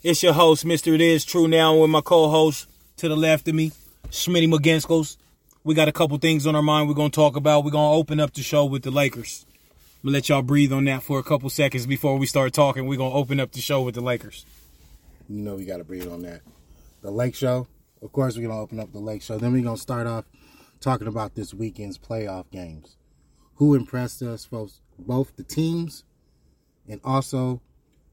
It's your host, Mr. It Is True Now, with my co-host to the left of me, Schmitty McGinskos. We got a couple things on our mind we're gonna talk about. We're gonna open up the show with the Lakers. I'm gonna let y'all breathe on that for a couple seconds before we start talking. We're gonna open up the show with the Lakers. You know we got to breathe on that. The Lake Show. Of course, we're gonna open up the Lake Show. Then we're gonna start off talking about this weekend's playoff games. Who impressed us, both both the teams, and also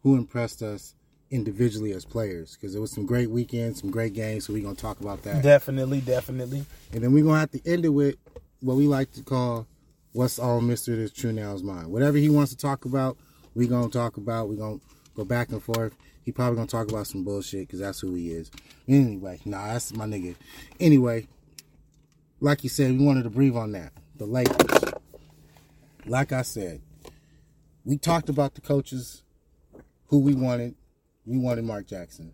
who impressed us individually as players. Because it was some great weekends, some great games. So we're gonna talk about that. Definitely, definitely. And then we're gonna have to end it with what we like to call what's on Mr. This True Now's mind. Whatever he wants to talk about, we're gonna talk about. We're gonna go back and forth. He probably gonna talk about some bullshit because that's who he is. Anyway, nah, that's my nigga. Anyway, like you said, we wanted to breathe on that. The Lakers. Like I said, we talked about the coaches who we wanted. We wanted Mark Jackson.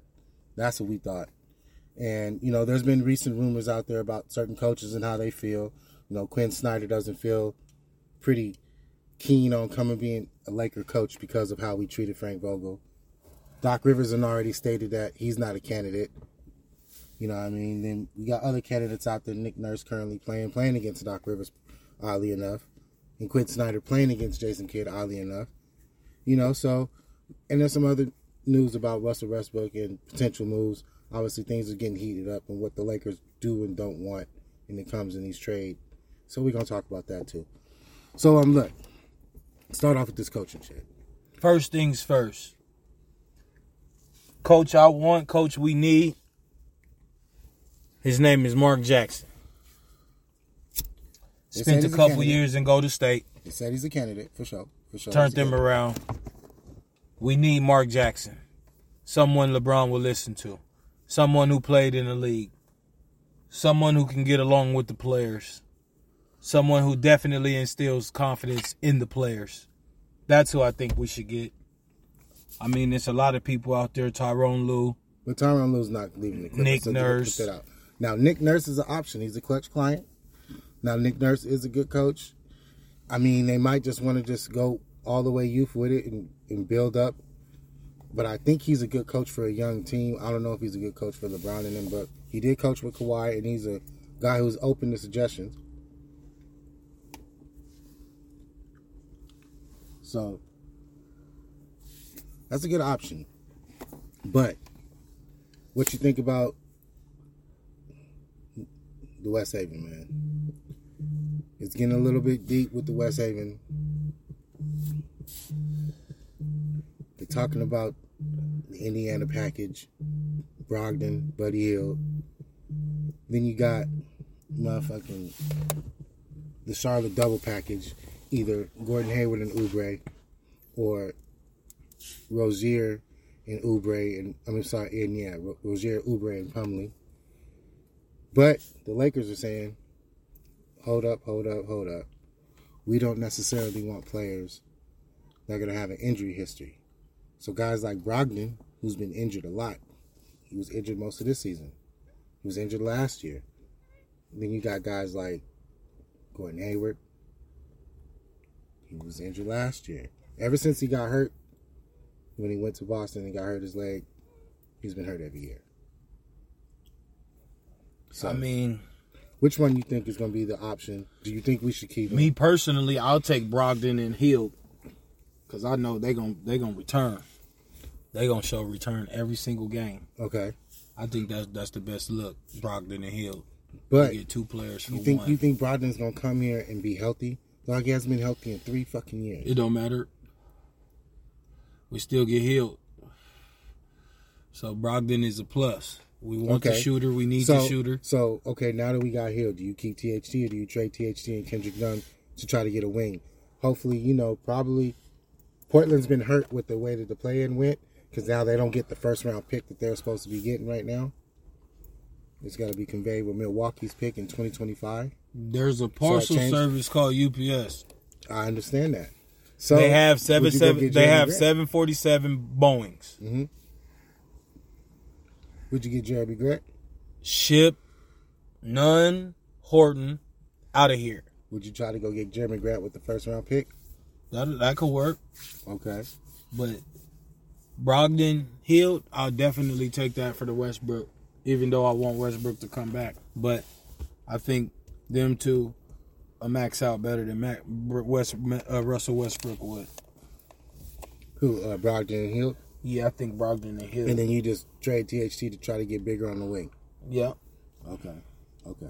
That's what we thought. And, you know, there's been recent rumors out there about certain coaches and how they feel. You know, Quin Snyder doesn't feel pretty keen on coming being a Laker coach because of how we treated Frank Vogel. Doc Rivers had already stated that he's not a candidate. You know I mean? Then we got other candidates out there. Nick Nurse currently playing, playing against Doc Rivers, oddly enough. And Quin Snyder playing against Jason Kidd, oddly enough. You know, so, and there's some other news about Russell Westbrook and potential moves. Obviously, things are getting heated up and what the Lakers do and don't want when it comes in these trade. So we're gonna talk about that too. So um, look, start off with this coaching shit. First things first. Coach I want, coach we need. His name is Mark Jackson. Spent a he's a couple years in Golden State. They said he's a candidate for sure. For sure. turned them around. We need Mark Jackson, someone LeBron will listen to, someone who played in the league, someone who can get along with the players, someone who definitely instills confidence in the players. That's who I think we should get. I mean, there's a lot of people out there, Tyronn Lue. But Tyronn Lue's not leaving the Clippers. Nick so Nurse. Put that out. Now Nick Nurse is an option. He's a clutch client. Now Nick Nurse is a good coach. I mean, they might just want to just go all the way youth with it and, and build up. But I think he's a good coach for a young team. I don't know if he's a good coach for LeBron and them, but he did coach with Kawhi, and he's a guy who's open to suggestions. So that's a good option. But what you think about the West Haven, man? It's getting a little bit deep with the West Haven. They're talking about the Indiana package, Brogdon, Buddy Hield. Then you got motherfucking the Charlotte double package, either Gordon Hayward and Oubre, or Rozier and Oubre, and I mean sorry, and yeah, Ro- Rozier, Oubre, and Plumlee. But the Lakers are saying, hold up, hold up, hold up. We don't necessarily want players that are going to have an injury history. So guys like Brogdon, who's been injured a lot, he was injured most of this season. He was injured last year. Then you got guys like Gordon Hayward. He was injured last year. Ever since he got hurt, when he went to Boston and got hurt his leg, he's been hurt every year. So, I mean, which one you think is going to be the option? Do you think we should keep him? me personally, I'll take Brogdon and Hield. Because I know they gonna they gonna return. They gonna show return every single game. Okay, I think that's that's the best look. Brogdon and Hield. but You get two players you think one. you think Brogdon's gonna come here and be healthy? Like he hasn't been healthy in three fucking years. It don't matter. We still get healed. So Brogdon is a plus. We want the Okay. shooter. We need so, the shooter. So okay, now that we got healed, do you keep THT or do you trade THT and Kendrick Nunn to try to get a wing? Hopefully, you know, probably Portland's been hurt with the way that the play-in went because now they don't get the first round pick that they're supposed to be getting right now. It's got to be conveyed with Milwaukee's pick in 2025. There's a parcel changed? service called UPS. I understand that. So they have seven seven. They have seven forty seven Boeing's. Mm-hmm. Would you get Jerami Grant? Ship, none, Horton, out of here. Would you try to go get Jerami Grant with the first round pick? That that could work. Okay. But Brogdon, Hield, I'll definitely take that for the Westbrook. Even though I want Westbrook to come back, but I think them two are max out better than Mac, West, uh, Russell Westbrook would. Who? Uh, Brogdon and Hield, Yeah, I think Brogdon and Hield. and then you just trade THT to try to get bigger on the wing. yeah, Okay. Okay.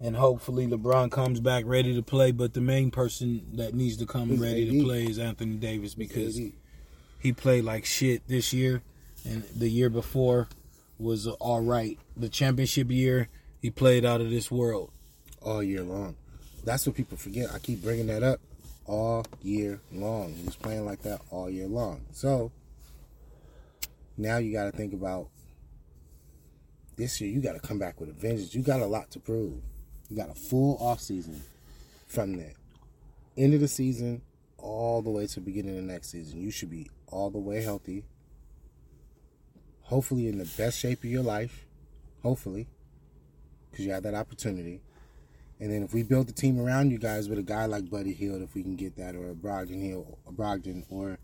And hopefully LeBron comes back ready to play. But the main person that needs to come It's ready AD. to play is Anthony Davis because he played like shit this year, and the year before was all right. The championship year, he played out of this world. all year long. That's what people forget. I keep bringing that up all year long. He was playing like that all year long. So now you got to think about this year. You got to come back with a vengeance. You got a lot to prove. You got a full off season from the end of the season all the way to the beginning of the next season. You should be all the way healthy. Hopefully in the best shape of your life. Hopefully. Because you have that opportunity. And then if we build the team around you guys with a guy like Buddy Hield, if we can get that, or a Brogdon Hield, a Brogdon, or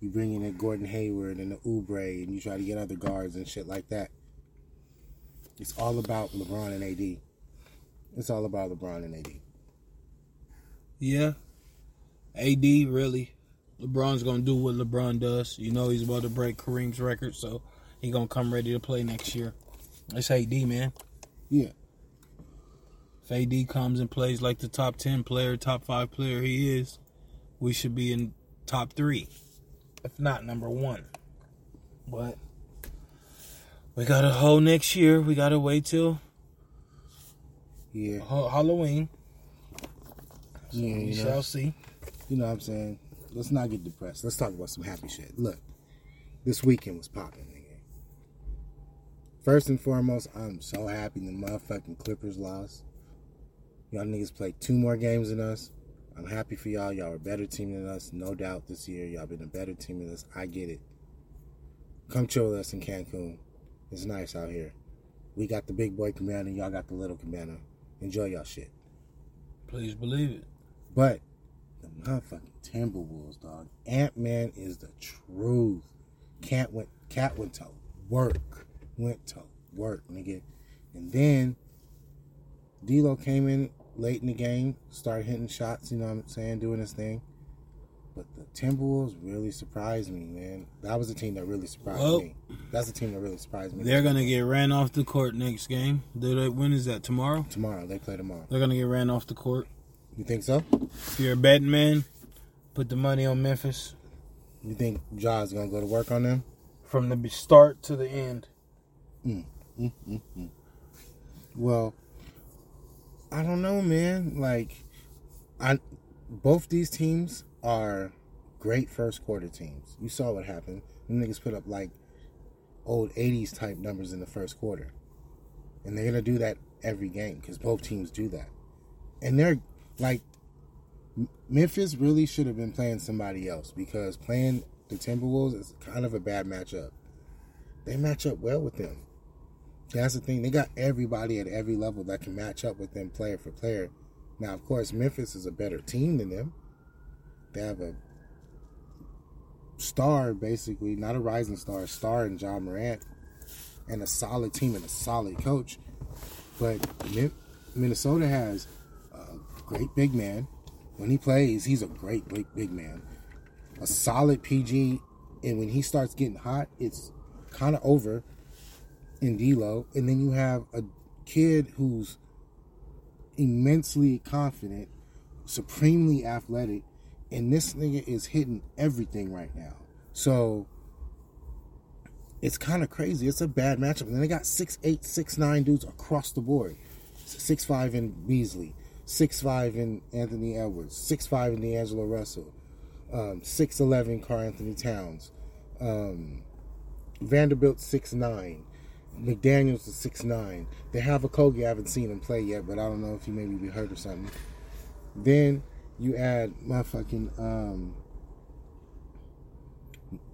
you bring in a Gordon Hayward and a Oubre, and you try to get other guards and shit like that. It's all about LeBron and AD. It's all about LeBron and AD. Yeah. AD really. LeBron's gonna do what LeBron does. You know he's about to break Kareem's record, so he gonna come ready to play next year. It's AD, man. Yeah. If AD comes and plays like the top ten player, top five player he is, we should be in top three. If not number one. But we got a whole next year. We gotta wait till Yeah. Ha- Halloween. So Yeah, we you know. shall see. You know what I'm saying? Let's not get depressed. Let's talk about some happy shit. Look, this weekend was popping, nigga. First and foremost, I'm so happy the motherfucking Clippers lost. Y'all niggas played two more games than us. I'm happy for y'all. Y'all are a better team than us, no doubt. This year, y'all been a better team than us. I get it. Come chill with us in Cancun. It's nice out here. We got the big boy commander. Y'all got the little commander. Enjoy y'all shit. Please believe it. But the motherfucking Timberwolves, dog. Ant Man is the truth. Cat went cat went to work. Went to work, nigga. And then D'Lo came in late in the game, started hitting shots, you know what I'm saying, doing his thing. But the Timberwolves really surprised me, man. That was the team that really surprised Well- me. That's the team that really surprised me. They're gonna get ran off the court next game. They, when is that? Tomorrow? tomorrow. They play tomorrow. They're gonna get ran off the court. You think so? If you're a betting man, put the money on Memphis You think Ja's gonna go to work on them? from the start to the end. Mm, mm, mm, well, I don't know, man. Like, I both these teams are great first quarter teams. You saw what happened. Them niggas put up like old '80s type numbers in the first quarter, and they're gonna do that every game because both teams do that. And they're like, Memphis really should have been playing somebody else because playing the Timberwolves is kind of a bad matchup. They match up well with them. That's the thing. They got everybody at every level that can match up with them player for player. Now, of course, Memphis is a better team than them. They have a star, basically, not a rising star, a star in John Morant, and a solid team and a solid coach. But Minnesota has a great big man When he plays, he's a great big, big man. A solid PG, and when he starts getting hot, it's kind of over in D'Lo. And then you have a kid who's immensely confident, supremely athletic, and this nigga is hitting everything right now. So it's kind of crazy. It's a bad matchup. And then they got six eight, six nine dudes across the board. Six five in Beasley, six five in Anthony Edwards, six five in D'Angelo Russell, um, six eleven Karl-Anthony Towns, um, Vanderbilt six nine, McDaniel's is six nine. They have a Kogi. I haven't seen him play yet, but I don't know if he maybe be hurt or something. Then you add my fucking um,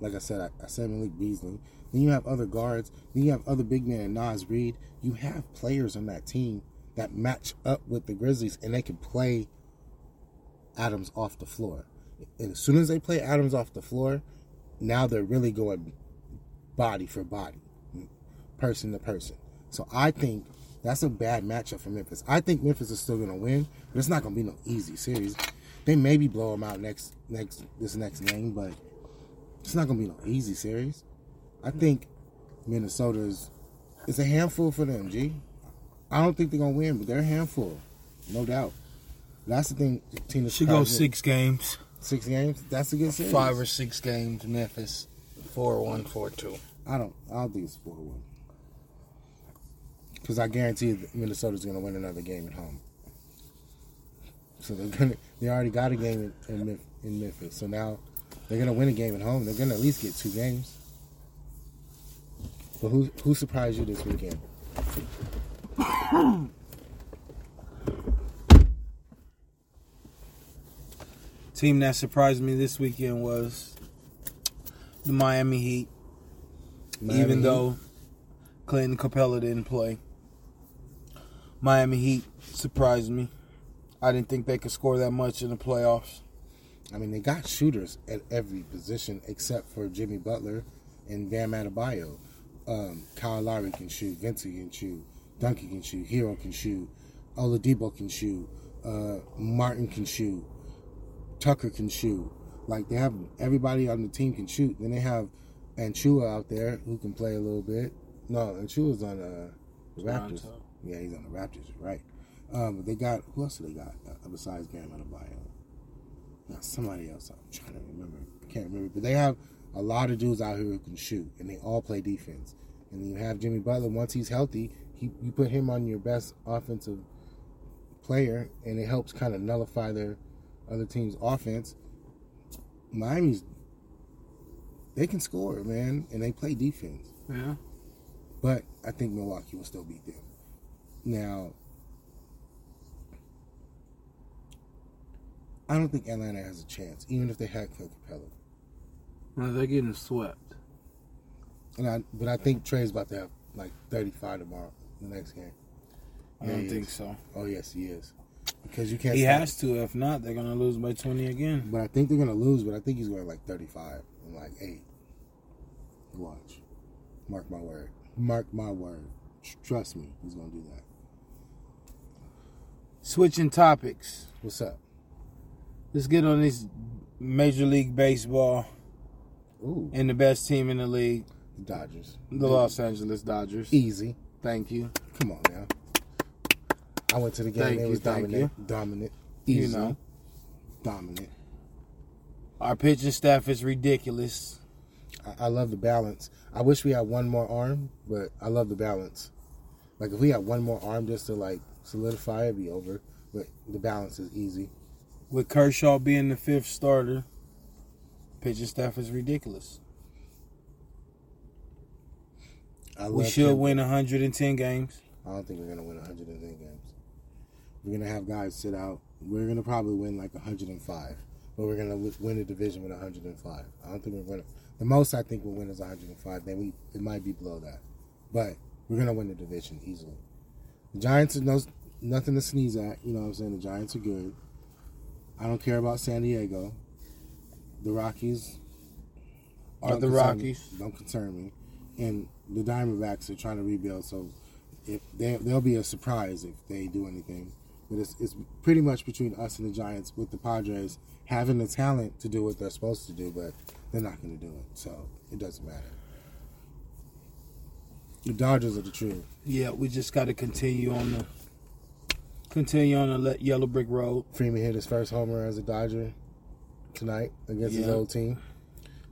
like I said, I, I said Malik Beasley. Then you have other guards. Then you have other big men, and Naz Reid. You have players on that team that match up with the Grizzlies, and they can play Adams off the floor. And as soon as they play Adams off the floor, now they're really going body for body, person to person. So I think that's a bad matchup for Memphis. I think Memphis is still going to win, but it's not going to be no easy series. They maybe blow them out next next this next game, but it's not going to be no easy series. I hmm. think Minnesota's it's a handful for them. G. I don't think they're gonna win, but they're a handful, no doubt. That's the thing. Tina Should go six games, six games. That's a good series. five or six games. Memphis, four one, four two. I don't. I'll don't think it's four one. Because I guarantee that Minnesota's gonna win another game at home. So they're gonna. They already got a game in, in, in Memphis. So now they're gonna win a game at home. They're gonna at least get two games. But who who surprised you this weekend? Team that surprised me this weekend was the Miami Heat. Miami even Heat? though Clinton Capela didn't play. Miami Heat surprised me. I didn't think they could score that much in the playoffs. I mean, they got shooters at every position except for Jimmy Butler and Bam Adebayo. Um, Kyle Lowry can shoot, Vincent can shoot, Duncan can shoot, Herro can shoot, Oladipo can shoot, uh, Martin can shoot, Tucker can shoot. Like they have everybody on the team can shoot. Then they have Achiuwa out there who can play a little bit. No, Achiuwa's on uh, the Raptors. Toronto. Yeah, he's on the Raptors, right? Um, they got who else do they got uh, besides Bam Adebayo? Now, somebody else. I'm trying to remember. I can't remember. But they have a lot of dudes out here who can shoot, and they all play defense. And you have Jimmy Butler. Once he's healthy, he you put him on your best offensive player, and it helps kind of nullify their other team's offense. Miami's they can score, man, and they play defense. Yeah. But I think Milwaukee will still beat them. Now, I don't think Atlanta has a chance, even if they had Clint Capela. No, they're getting swept. And I, but I think Trae's about to have like 35 tomorrow, the next game. I Yeah, don't think is. so. Oh yes, he is. Because you can't. He has to. If not, they're gonna lose by twenty again. But I think they're gonna lose. But I think he's going like 35 and like eight. Watch. Mark my word. Mark my word. Trust me, he's gonna do that. Switching topics. What's up? Let's get on this Major League Baseball Ooh, and the best team in the league, the Dodgers. the Los Angeles Dodgers. Easy. Thank you. Come on now. I went to the game. Thank it you, was thank dominant. Dominant. You Easy. know. Dominant. Our pitching staff is ridiculous. I, I love the balance. I wish we had one more arm, but I love the balance. Like if we had one more arm just to like solidify, it'd be over. But the balance is easy. With Kershaw being the fifth starter, pitching staff is ridiculous. I We should him. win 110 games. I don't think we're gonna win 110 games. We're gonna have guys sit out. We're gonna probably win like 105, but we're gonna win the division with 105. I don't think we're gonna. The most I think we'll win is 105. Then we it might be below that, but we're gonna win the division easily. The Giants are no, nothing to sneeze at. You know what I'm saying? The Giants are good. I don't care about San Diego. The Rockies Are the Rockies. me- don't concern me, and the Diamondbacks are trying to rebuild, so if they they'll be a surprise if they do anything. but it's it's pretty much between us and the Giants with the Padres having the talent to do what they're supposed to do, but they're not going to do it. So it doesn't matter. The Dodgers are the truth. Yeah, we just got to continue on the continue on the yellow brick road. Freeman hit his first homer as a Dodger tonight against his old team.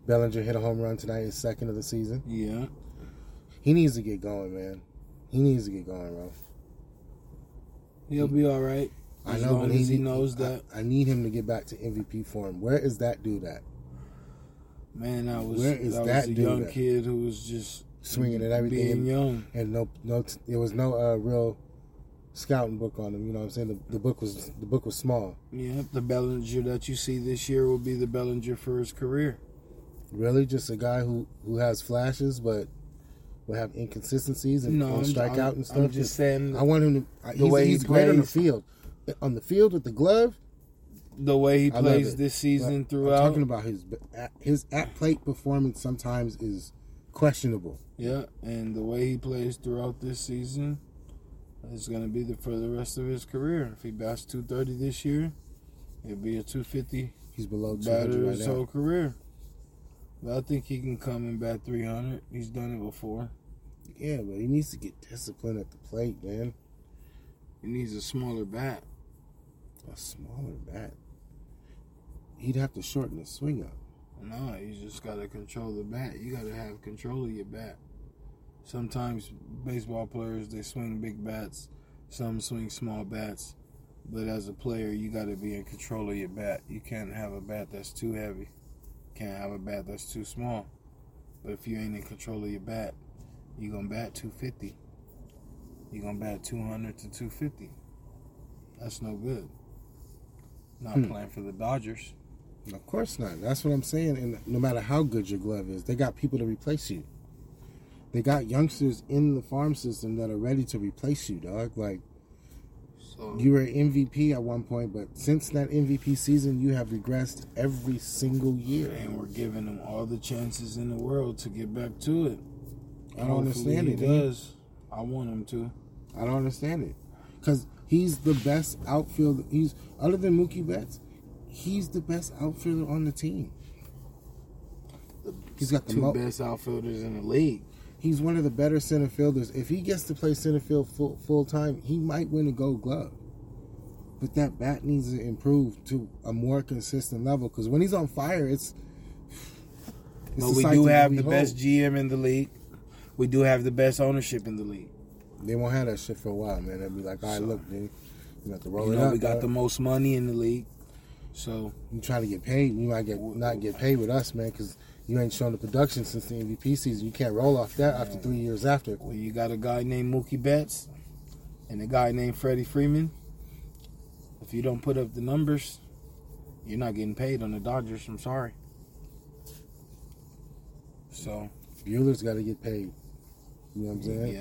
Bellinger hit a home run tonight, his second of the season. Yeah, He needs to get going, man. He needs to get going, bro. he'll be all right. I know, but he, he knows that. I, need him to get back to MVP form. Where is that dude at? Man, I was Where is that, that was a dude young at? kid who was just Swinging at everything being and- young. and no no there was no uh, real scouting book on him you know what i'm saying? The, the book was the book was small. Yeah, the Bellinger that you see this year will be the Bellinger for his career. really? Just a guy who who has flashes but will have inconsistencies and, No, and strike I'm- out and stuff? I'm just saying i want him to I- the he's, way he he's great on the field. On the field with the glove? The way he I plays this season But throughout. i'm talking about his his at plate performance sometimes is questionable. Yeah, and the way he plays throughout this season is going to be the for the rest of his career. If he bats 230 this year, it'll be a 250 he's below 200 batter right his now whole career. But I think he can come and bat 300. He's done it before. yeah but he needs to get disciplined at the plate man He needs a smaller bat. a smaller bat he'd have to shorten the swing up No, you just got to control the bat. You got to have control of your bat. Sometimes baseball players they swing big bats, some swing small bats, but as a player you got to be in control of your bat. You can't have a bat that's too heavy. Can't have a bat that's too small. But if you ain't in control of your bat, you're gonna bat 250. You're gonna bat 200 to 250. That's no good. Not Hmm. playing for the Dodgers. Of course not. That's what I'm saying. And no matter how good your glove is, they got people to replace you. They got youngsters in the farm system that are ready to replace you, dog. Like So you were an MVP at one point, but since that MVP season, you have regressed every single year. and we're giving him all the chances in the world to get back to it. I don't understand it, does. I want him to. I don't understand it because he's the best outfielder. He's other than Mookie Betts, he's the best outfielder on the team. He's got the Two mo- best outfielders in the league. He's one of the better center fielders. If he gets to play center field full, full time, he might win a gold glove. But that bat needs to improve to a more consistent level because when he's on fire, it's. it's But we do have the best GM in the league. We do have the best ownership in the league. They won't have that shit for a while, man. They'll be like, all right, look, dude, you have to roll You know, up. we got dog. the most money in the league. So You trying to get paid? You might get not get paid with us, man, because you ain't shown the production since the MVP season. You can't roll off that after three years after. when you got a guy named Mookie Betts and a guy named Freddie Freeman, if you don't put up the numbers, you're not getting paid on the Dodgers. I'm sorry. So Buehler's got to get paid. You know what I'm saying?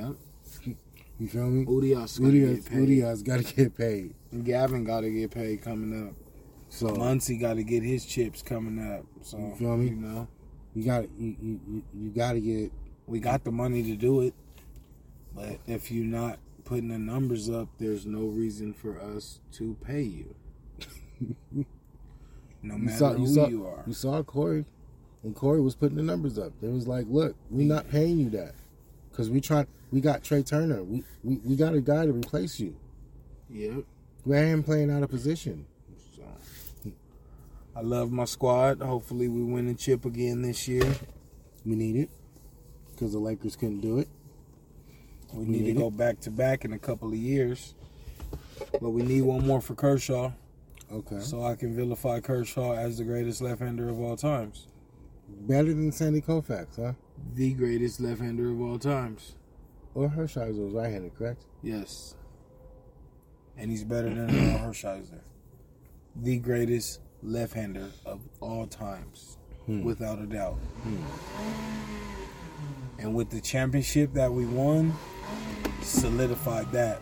yeah, You feel me? Urías got to get paid. Urías got to get paid. Gavin got to get paid coming up. So Muncy got to get his chips coming up. So You feel me? You know, you got you you, you, you got to get. we got the money to do it, but if you're not putting the numbers up, there's no reason for us to pay you. no You matter saw who you saw you are. you saw Corey, and Corey was putting the numbers up. They was like, look, we're not paying you that because we tried. We got Trea Turner. We, we we got a guy to replace you. Yep. We had him playing out of position. I love my squad. Hopefully we win the chip again this year. We need it because the Lakers couldn't do it. We We need to need go back to back in a couple of years. But we need one more for Kershaw Okay. so I can vilify Kershaw as the greatest left-hander of all times. Better than Sandy Koufax, huh? The greatest left-hander of all times. Or Hershiser was right-handed, correct? Yes. And he's better than Hershiser. The greatest left-hander of all times, hmm. without a doubt. Hmm. And with the championship that we won, solidified that.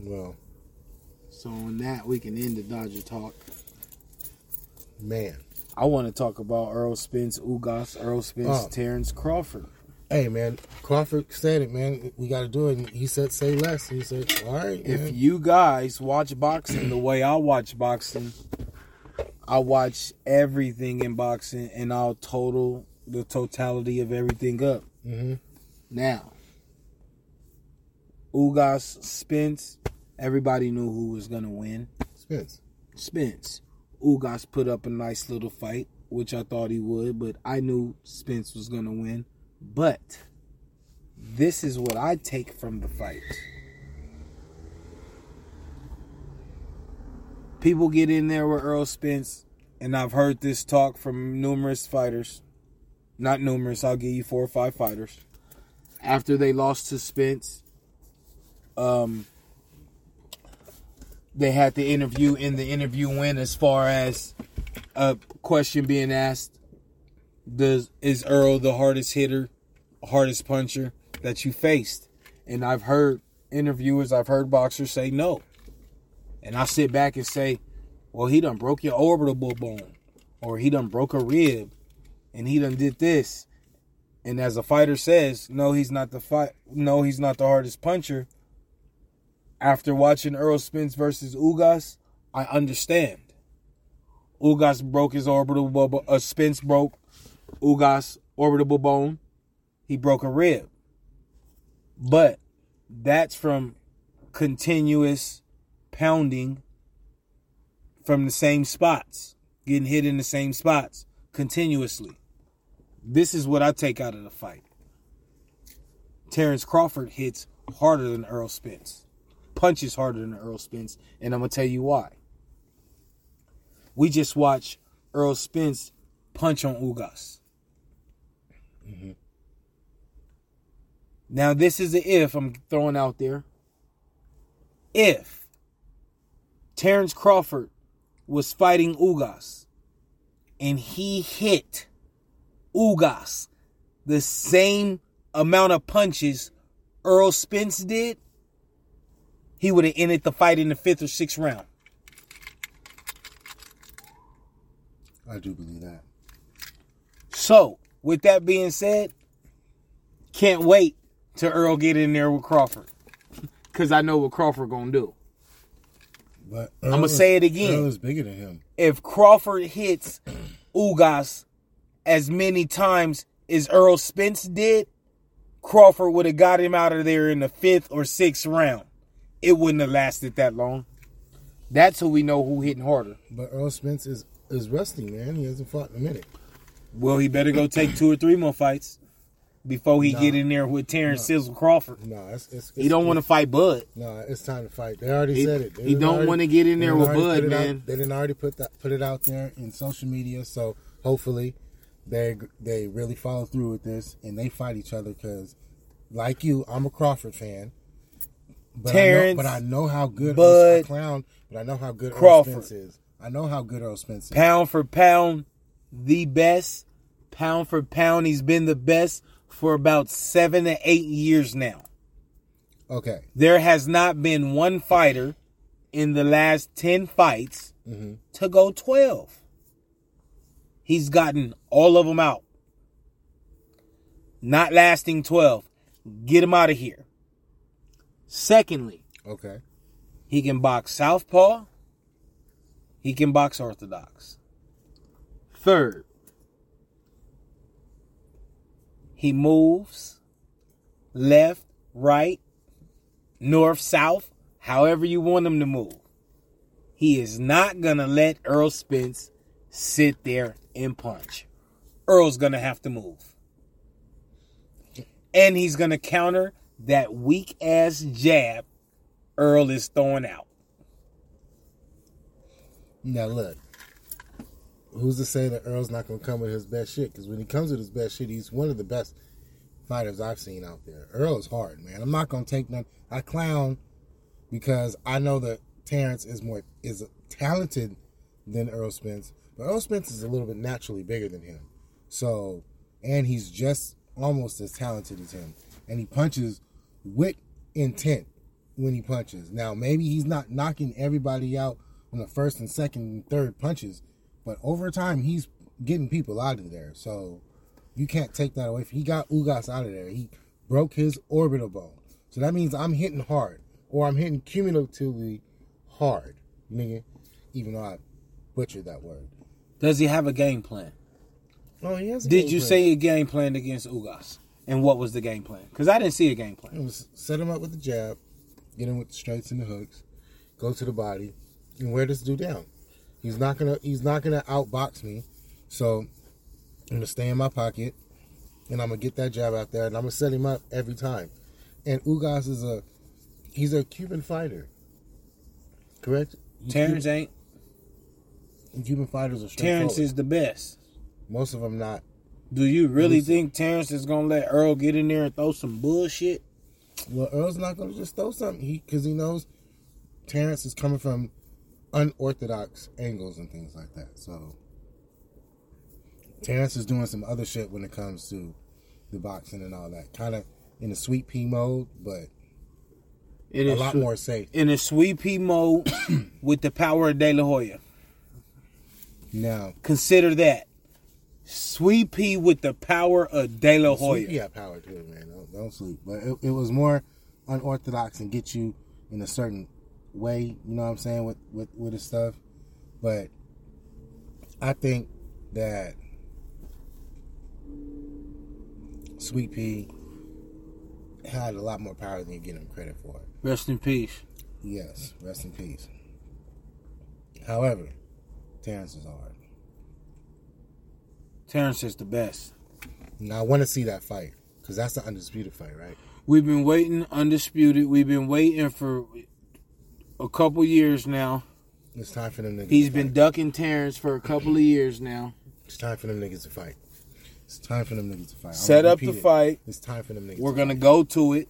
Well, So on that, we can end the Dodger talk. man. I want to talk about Errol Spence, Ugas, Errol Spence, Oh. Terrence Crawford. Hey man, Crawford said it, man. We got to do it. And he said, "Say less." He said, "All right." If man. you guys watch boxing the way I watch boxing, I watch everything in boxing and I'll total the totality of everything up. hmm Now, Ugas Spence, everybody knew who was gonna win. Spence. Spence. Ugas put up a nice little fight, which I thought he would, but I knew Spence was gonna win. But this is what I take from the fight. People get in there with Errol Spence, and I've heard this talk from numerous fighters. Not numerous, I'll give you four or five fighters. After they lost to Spence, um, they had the interview in the interview win as far as a question being asked does is Errol the hardest hitter, hardest puncher that you faced? And I've heard interviewers, I've heard boxers say no. And I sit back and say, well, he done broke your orbital bone, or he done broke a rib, and he done did this. And as a fighter says, no, he's not the fight. No, he's not the hardest puncher after watching Errol Spence versus Ugas, I understand. Ugas broke his orbital bone. Uh, Spence broke Ugas' orbital bone. He broke a rib. But that's from continuous pounding from the same spots, getting hit in the same spots continuously. This is what I take out of the fight. Terrence Crawford hits harder than Errol Spence punches harder than Errol Spence, and I'm gonna tell you why. We just watched Errol Spence punch on Ugas. Mm-hmm. Now this is a if I'm throwing out there. If Terrence Crawford was fighting Ugas and he hit Ugas the same amount of punches Errol Spence did, he would have ended the fight in the fifth or sixth round. I do believe that. So, with that being said, can't wait to Errol get in there with Crawford. Cause I know what Crawford gonna do. But I'ma say it again. Errol is bigger than him. If Crawford hits Ugas as many times as Errol Spence did, Crawford would have got him out of there in the fifth or sixth round. It wouldn't have lasted that long. That's who we know who hitting harder. But Errol Spence is is rusty, man. He hasn't fought in a minute. Well, he better go take two or three more fights before he Nah. get in there with Terrence Sizzle Crawford. No, it's, it's, He don't want to fight Bud. No, it's time to fight. They already He- said it. They he don't wanna get in there with Bud, put it out- man. they didn't already put that put it out there in social media. So hopefully they they really follow through with this and they fight each other because, like you, I'm a Crawford fan. But Terrence, I know, but I know how good Bud, a clown. But I know how good Crawford. Errol Spence is. I know how good Errol Spence is. Pound for pound, the best. Pound for pound, he's been the best for about seven to eight years now. Okay, There has not been one fighter in the last 10 fights mm-hmm. to go 12. He's gotten all of them out. Not lasting 12. Get him out of here. Secondly, okay, he can box southpaw. He can box orthodox. Third, he moves left, right, north, south, however you want him to move. He is not going to let Errol Spence sit there and punch. Errol's going to have to move. And he's going to counter that weak ass jab Errol is throwing out. now look. Who's to say that Errol's not going to come with his best shit? Because when he comes with his best shit, he's one of the best fighters I've seen out there. Errol is hard, man. I'm not going to take none. I clown because I know that Terrence is more is talented than Errol Spence, but Errol Spence is a little bit naturally bigger than him. So, and he's just almost as talented as him, and he punches with intent when he punches. Now, maybe he's not knocking everybody out on the first and second and third punches, but over time he's getting people out of there. So, You can't take that away. He got Ugas out of there. He broke his orbital bone. So that means I'm hitting hard, or I'm hitting cumulatively hard, nigga. Even though I butchered that word. Does he have a game plan? Oh, he has. a Did you plan. say a game plan against Ugas? And what was the game plan? Because I didn't see a game It plan. was set him up with the jab, get him with the straights and the hooks, go to the body, and wear this dude down. He's not gonna he's not gonna outbox me. So I'm gonna stay in my pocket and I'm gonna get that jab out there and I'm gonna set him up every time. And Ugas is a he's a Cuban fighter. Correct? Terrence ain't. Cuban, Cuban fighters are Terrence is the best. Most of them not. Do you really think Terrence is gonna let Errol get in there and throw some bullshit? Well, Errol's not gonna just throw something. He because he knows Terrence is coming from unorthodox angles and things like that. So Terrence is doing some other shit when it comes to the boxing and all that. Kind of in the sweet pea mode, but It a is lot swe- more safe. in a sweet pea mode with the power of De La Hoya. Now, Consider that. Sweet pea with the power of De La Hoya. sweet pea have power too, man. Don't, don't sleep. But it, it was more unorthodox and get you in a certain way. You know what I'm saying with with with his stuff. But I think that Sweet Pea had a lot more power than you get him credit for. Rest in peace. Yes, rest in peace. However, Terrence is hard. Terrence is the best. Now I want to see that fight because that's the undisputed fight, right? We've been waiting undisputed. We've been waiting for a couple years now. It's time for them niggas. He's been ducking Terrence for a couple of years now. It's time for them niggas to fight. It's time for them niggas to fight. I'm Set up the it. fight. It's time for them niggas. We're to gonna fight. go to it.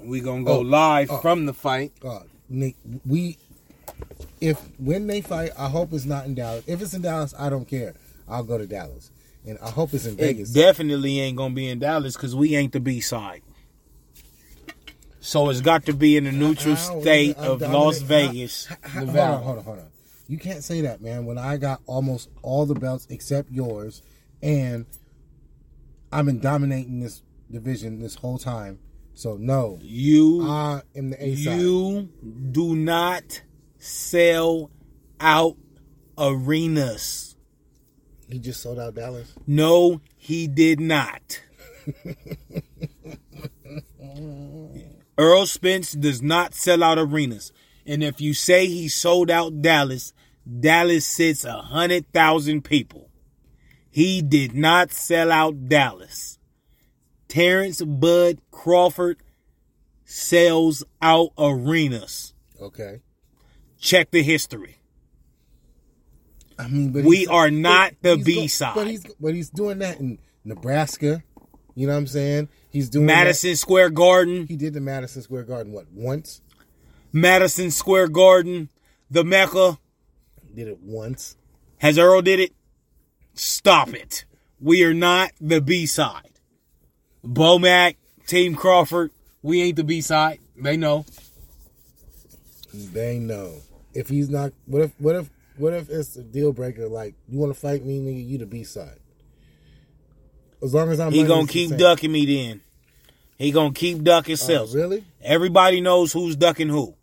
We're gonna go Oh, live oh. from the fight. Uh, Nick, we if when they fight, I hope it's not in Dallas. If it's in Dallas, I don't care. I'll go to Dallas, and I hope it's in It Vegas. definitely ain't gonna be in Dallas because we ain't the B side. So it's got to be in the neutral I state I'm of dominant- Las Vegas, Hold on, hold on, hold on. You can't say that, man. When I got almost all the belts except yours, and I've been dominating this division this whole time. So no, You I am the A side. you do not sell out arenas. He just sold out Dallas. No, he did not. Errol Spence does not sell out arenas. And if you say he sold out Dallas, Dallas sits a hundred thousand people. He did not sell out Dallas. Terrence Bud Crawford sells out arenas. Okay. Check the history. I mean, but We are not the B side. But he's but he's doing that in Nebraska. You know what I'm saying? He's doing that- Madison Square Garden. He did the Madison Square Garden what once? Madison Square Garden, the Mecca. Did it once? Has Errol did it? Stop it. We are not the B side. Bomac, Team Crawford, we ain't the B side. They know. They know. If he's not, what if what if what if it's a deal breaker? Like you want to fight me, nigga? You the B side. As long as I'm He gonna keep ducking me then. He gonna keep ducking Oh, self. really? Everybody knows who's ducking who.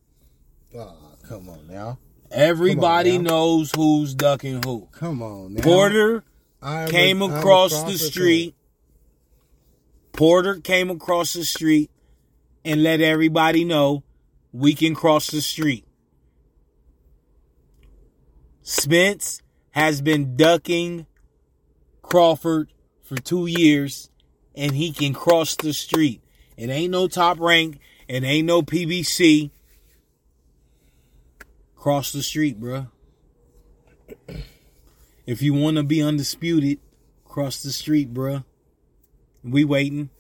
Oh, come on now. Everybody now. knows who's ducking who. Come on now. Porter I'm came a across the Crawford fan. street. Porter came across the street and let everybody know we can cross the street. Spence has been ducking Crawford for two years and he can cross the street. It ain't no top rank. It ain't no PBC. Cross the street, bruh. If you want to be undisputed, cross the street, bruh. We waiting.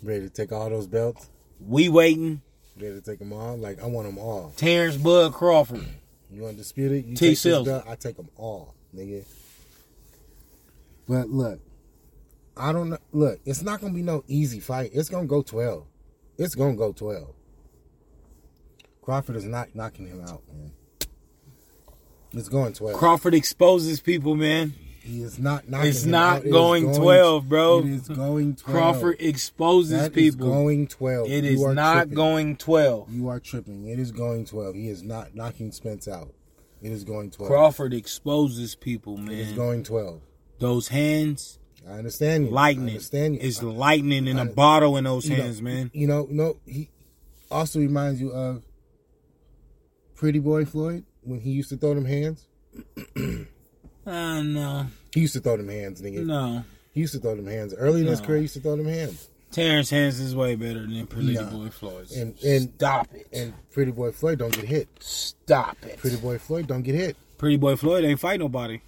Ready to take all those belts? We waiting. Ready to take them all? Like I want them all. Terrence Bud Crawford. You undisputed? You T. take. I take them all, nigga. But look, I don't know. Look, it's not gonna be no easy fight. It's gonna go twelve. It's gonna go twelve. Crawford is not knocking him out, man. It's going twelve. Crawford exposes people, man. He is not knocking. It's him not. It is going 12, bro. It is going twelve. Crawford exposes That is people. going twelve. it is not tripping. going 12. You are tripping. It is going twelve. He is not knocking Spence out. It is going twelve. Crawford exposes people, man. It is going twelve. Those hands, I understand you. I lightning. understand you. It's lightning in a I- bottle in those you know, hands, man. You know, no. He also reminds you of Pretty Boy Floyd when he used to throw them hands. Uh, no, He used to throw them hands, nigga. no. He used to throw them hands. Early in his career, he used to throw them hands. Terrance Hands is way better than Pretty No. Boy Floyd's. And- and- Stop it. And Pretty Boy Floyd don't get hit. Stop it. Pretty Boy Floyd don't get hit. Pretty Boy Floyd ain't fight nobody.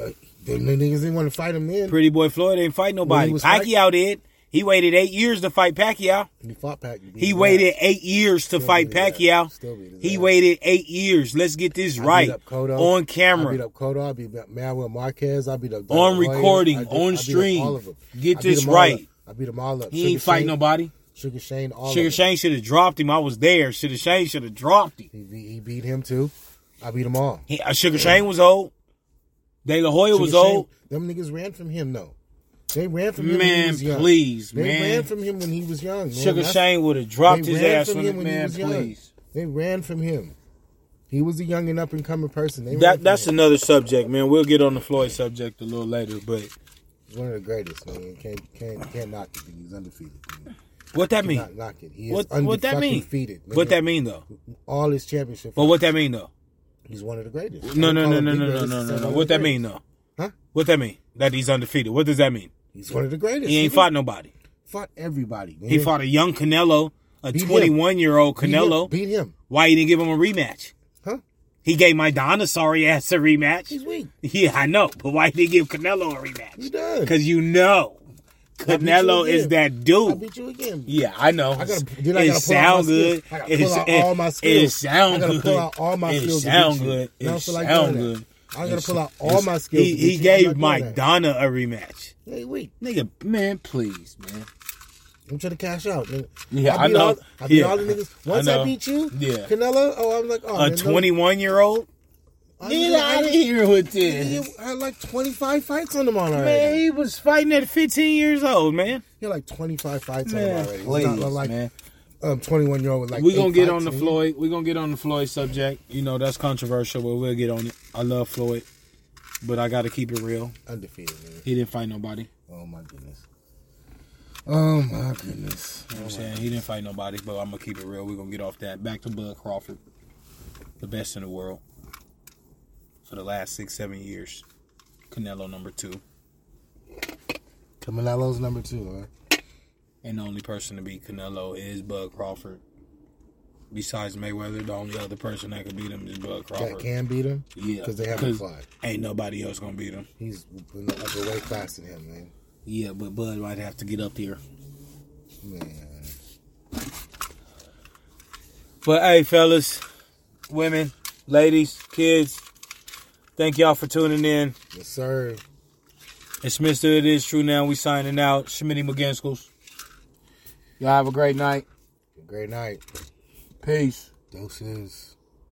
Uh, them niggas didn't want to fight him then. Pretty Boy Floyd ain't fight nobody. Pacquiao did. He waited eight years to fight Pacquiao. he fought Pac. He waited eight years to Still fight. Pacquiao. Still beat his He waited eight years. Let's get this I beat right on I beat camera, up Cotto. I beat up Manuel Marquez. I beat up on Dana recording, did- on I beat up stream. all of them. Get this right. I beat them all up. He Sugar ain't fight Shane- nobody. Sugar Shane. All Sugar of them. Shane should have dropped him. I was there. Sugar Shane should have dropped him. He beat, he beat him too. I beat them all. He, uh, Sugar Shane was old. De La Hoya was old. Them niggas ran from him though. They ran from him when he Man, was young. please, They man. ran from him when he was young. Man. Sugar That's- Shane would have dropped his ass from him when he man, was young. They ran from him. He was a young and up and coming person. They That that's him. another subject, man. We'll get on the Floyd subject a little later, but He's one of the greatest, man. Can't can't can't knock it. He's undefeated. Man. what that mean? Knock it. He is What what that mean? Defeated. What that mean though? All his championship. But what that mean though? He's one of the greatest. No, no, no, no, no, no, no, no, no. What that mean though? Huh? What that mean? That he's undefeated. What does that mean? He's one of the greatest. He ain't fought nobody. Fought everybody. He fought a young Canelo, a Beat him. 21 year old Beat him. Canelo. Beat him. Why he didn't give him a rematch? Huh? He gave my sorry ass a rematch. He's weak. Yeah, I know, but why did he give Canelo a rematch? He does. Because you know, I beat you Canelo is that I dude. beat you again. Yeah, I know. I gotta, then I it gotta sound good. Skills. I gotta pull out all my it skills. sound I gotta good. pull out all my it skills. to sound good. It feel like sound good. I gotta pull out all my skills. He, he beat you. I'm gave my. Donna a rematch. Yeah, he weak. Nigga, man, please, man. I'm trying to cash out. nigga. Yeah, I, I know. All, I beat Yeah. all the niggas. Once I, know. beat you, Yeah. Canelo. Oh, I'm like, oh, A man, no- 21 year old? I Get out of here with He this. had like 25 fights on him on already. Man, he was fighting at 15 years old, man. He had like 25 fights on Man, him already. Please, not like man. um 21 year old with like. we eight gonna get fights, on the. Floyd. We're gonna get on the Floyd subject. You know that's controversial, but we'll get on it. I love Floyd, but I got to keep it real. Undefeated, man. He didn't fight nobody. Oh my goodness. Oh my goodness. You know what I'm saying he didn't fight nobody, but I'm gonna keep it real. We're gonna get off that. Back to Bud Crawford, the best in the world for the last six, seven years. Canelo number two, Canelo's number two, huh? and the only person to beat Canelo is Bud Crawford. Besides Mayweather, the only other person that could beat him is Bud Crawford. That can beat him. Yeah, because they haven't fought. Ain't nobody else gonna beat him. He's in the upper weight class than him, man. Yeah, but Bud might have to get up here. Man. But hey, fellas, women, ladies, kids, thank y'all for tuning in. Yes, sir. It's Mr. It Is True Now. We signing out. Schmitty McGinskels. Y'all have a great night. Great night. Peace. Doses.